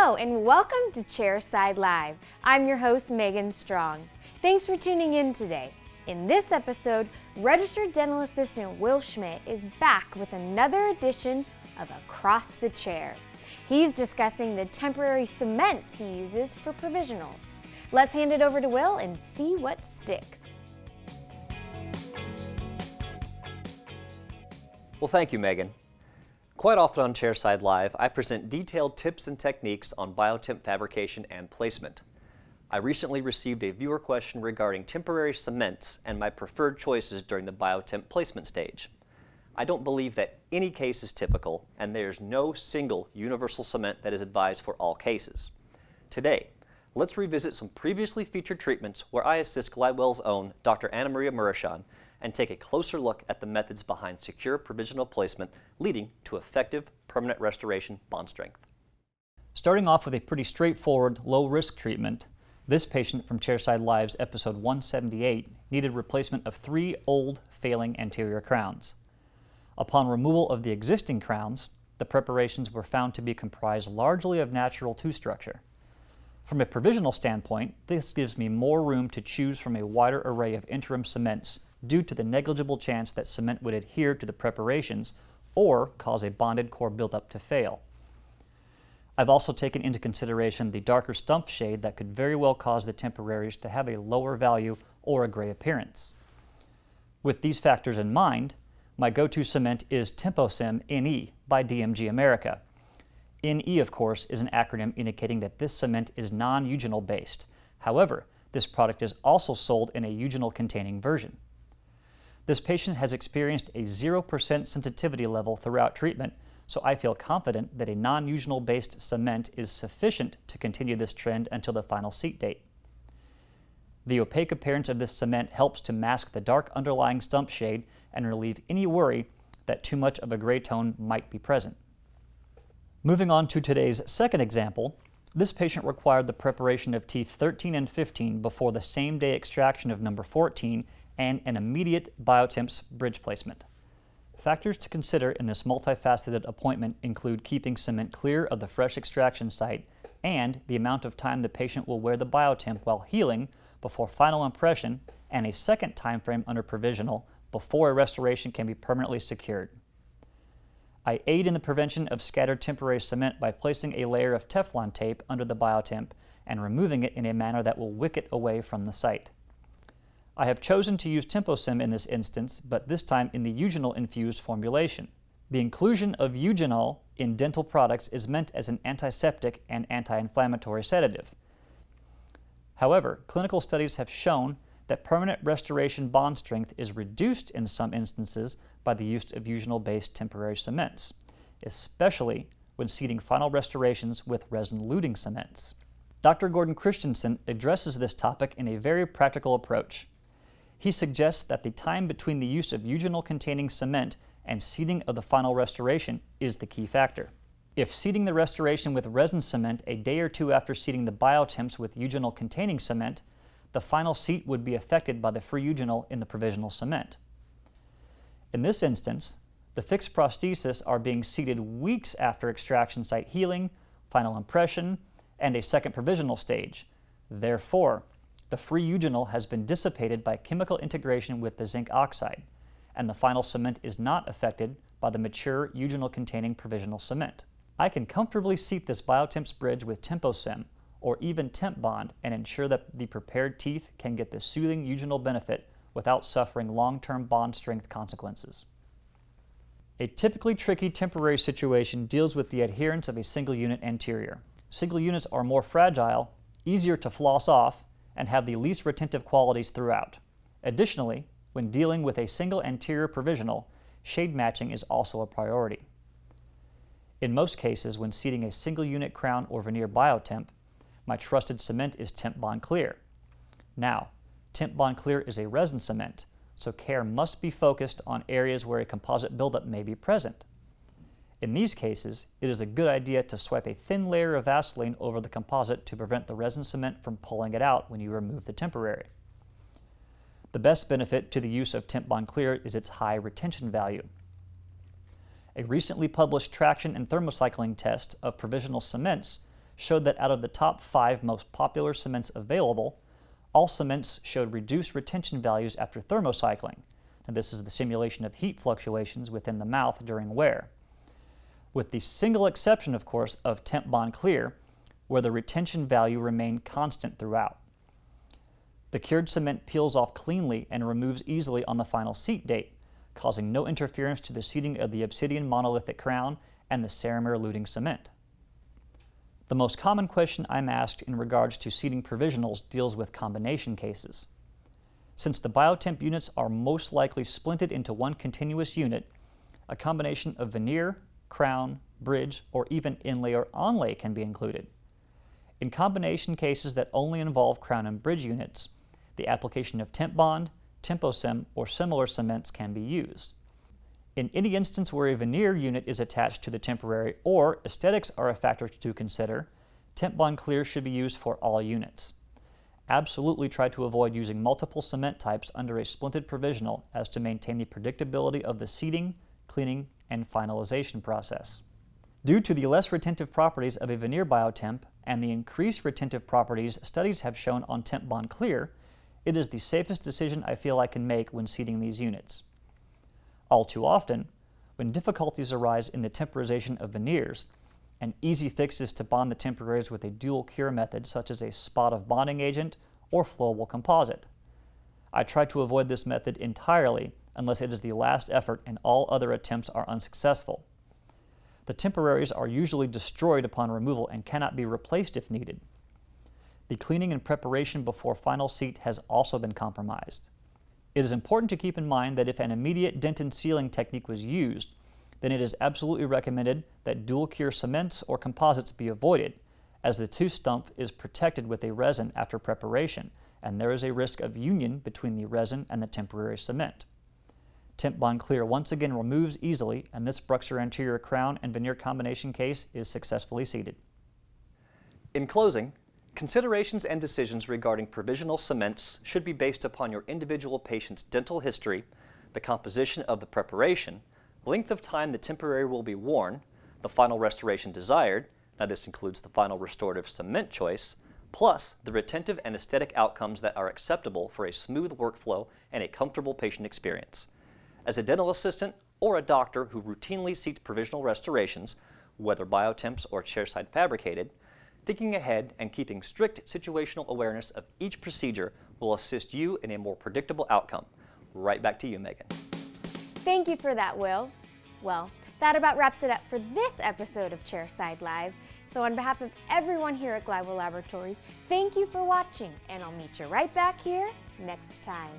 And welcome to Chairside Live. I'm your host, Megan Strong. Thanks for tuning in today. In this episode, registered dental assistant Will Schmidt is back with another edition of Across the Chair. He's discussing the temporary cements he uses for provisionals. Let's hand it over to Will and see what sticks. Well, thank you, Megan. Quite often on Chairside Live, I present detailed tips and techniques on biotemp fabrication and placement. I recently received a viewer question regarding temporary cements and my preferred choices during the biotemp placement stage. I don't believe that any case is typical, and there's no single universal cement that is advised for all cases. Today, let's revisit some previously featured treatments where I assist Glidewell's own Dr. Anna Maria Murashan and take a closer look at the methods behind secure provisional placement leading to effective permanent restoration bond strength. Starting off with a pretty straightforward, low risk treatment, this patient from Chairside Lives episode 178 needed replacement of three old, failing anterior crowns. Upon removal of the existing crowns, the preparations were found to be comprised largely of natural tooth structure. From a provisional standpoint, this gives me more room to choose from a wider array of interim cements due to the negligible chance that cement would adhere to the preparations or cause a bonded core buildup to fail. I've also taken into consideration the darker stump shade that could very well cause the temporaries to have a lower value or a gray appearance. With these factors in mind, my go-to cement is TempoCem NE by DMG America. NE, of course, is an acronym indicating that this cement is non-eugenol based. However, this product is also sold in a eugenol containing version. This patient has experienced a 0% sensitivity level throughout treatment, so I feel confident that a non-eugenol based cement is sufficient to continue this trend until the final seat date. The opaque appearance of this cement helps to mask the dark underlying stump shade and relieve any worry that too much of a gray tone might be present. Moving on to today's second example, this patient required the preparation of teeth 13 and 15 before the same day extraction of number 14 and an immediate biotemps bridge placement. Factors to consider in this multifaceted appointment include keeping cement clear of the fresh extraction site and the amount of time the patient will wear the biotemp while healing before final impression and a second time frame under provisional before a restoration can be permanently secured. I aid in the prevention of scattered temporary cement by placing a layer of Teflon tape under the biotemp and removing it in a manner that will wick it away from the site. I have chosen to use TempoCem in this instance, but this time in the eugenol infused formulation. The inclusion of eugenol in dental products is meant as an antiseptic and anti-inflammatory sedative. However, clinical studies have shown that permanent restoration bond strength is reduced in some instances by the use of eugenol-based temporary cements, especially when seeding final restorations with resin-luting cements. Dr. Gordon Christensen addresses this topic in a very practical approach. He suggests that the time between the use of eugenol containing cement and seeding of the final restoration is the key factor. If seeding the restoration with resin cement a day or two after seeding the biotemps with eugenol containing cement, the final seat would be affected by the free eugenol in the provisional cement. In this instance, the fixed prosthesis are being seated weeks after extraction site healing, final impression, and a second provisional stage. Therefore, the free eugenol has been dissipated by chemical integration with the zinc oxide, and the final cement is not affected by the mature eugenol containing provisional cement. I can comfortably seat this Biotemps bridge with TempoCem or even temp bond and ensure that the prepared teeth can get the soothing eugenol benefit without suffering long-term bond strength consequences. A typically tricky temporary situation deals with the adherence of a single unit anterior. Single units are more fragile, easier to floss off, and have the least retentive qualities throughout. Additionally, when dealing with a single anterior provisional, shade matching is also a priority. In most cases, when seating a single unit crown or veneer biotemp, my trusted cement is TempBond Clear. Now, TempBond Clear is a resin cement, so care must be focused on areas where a composite buildup may be present. In these cases, it is a good idea to swipe a thin layer of Vaseline over the composite to prevent the resin cement from pulling it out when you remove the temporary. The best benefit to the use of TempBond Clear is its high retention value. A recently published traction and thermocycling test of provisional cements showed that out of the top five most popular cements available, all cements showed reduced retention values after thermocycling. And this is the simulation of heat fluctuations within the mouth during wear. With the single exception, of course, of Temp Bond Clear, where the retention value remained constant throughout. The cured cement peels off cleanly and removes easily on the final seat date, causing no interference to the seating of the obsidian monolithic crown and the Ceramir luting cement. The most common question I'm asked in regards to seating provisionals deals with combination cases. Since the biotemp units are most likely splinted into one continuous unit, a combination of veneer, crown, bridge, or even inlay or onlay can be included. In combination cases that only involve crown and bridge units, the application of temp bond, TempoCem, or similar cements can be used. In any instance where a veneer unit is attached to the temporary or aesthetics are a factor to consider, Temp Bond Clear should be used for all units. Absolutely try to avoid using multiple cement types under a splinted provisional as to maintain the predictability of the seating, cleaning, and finalization process. Due to the less retentive properties of a veneer biotemp and the increased retentive properties studies have shown on Temp Bond Clear, it is the safest decision I feel I can make when seating these units. All too often, when difficulties arise in the temporization of veneers, an easy fix is to bond the temporaries with a dual cure method such as a spot of bonding agent or flowable composite. I try to avoid this method entirely unless it is the last effort and all other attempts are unsuccessful. The temporaries are usually destroyed upon removal and cannot be replaced if needed. The cleaning and preparation before final seat has also been compromised. It is important to keep in mind that if an immediate dentin sealing technique was used, then it is absolutely recommended that dual cure cements or composites be avoided, as the tooth stump is protected with a resin after preparation, and there is a risk of union between the resin and the temporary cement. Temp Bond Clear once again removes easily, and this Bruxer anterior crown and veneer combination case is successfully seated. In closing, Considerations and decisions regarding provisional cements should be based upon your individual patient's dental history, the composition of the preparation, length of time the temporary will be worn, the final restoration desired, now this includes the final restorative cement choice, plus the retentive and aesthetic outcomes that are acceptable for a smooth workflow and a comfortable patient experience. As a dental assistant or a doctor who routinely seeks provisional restorations, whether biotemps or chairside fabricated, Thinking ahead and keeping strict situational awareness of each procedure will assist you in a more predictable outcome. Right back to you, Megan. Thank you for that, Will. Well, that about wraps it up for this episode of Chairside Live. So on behalf of everyone here at Glidewell Laboratories, thank you for watching, and I'll meet you right back here next time.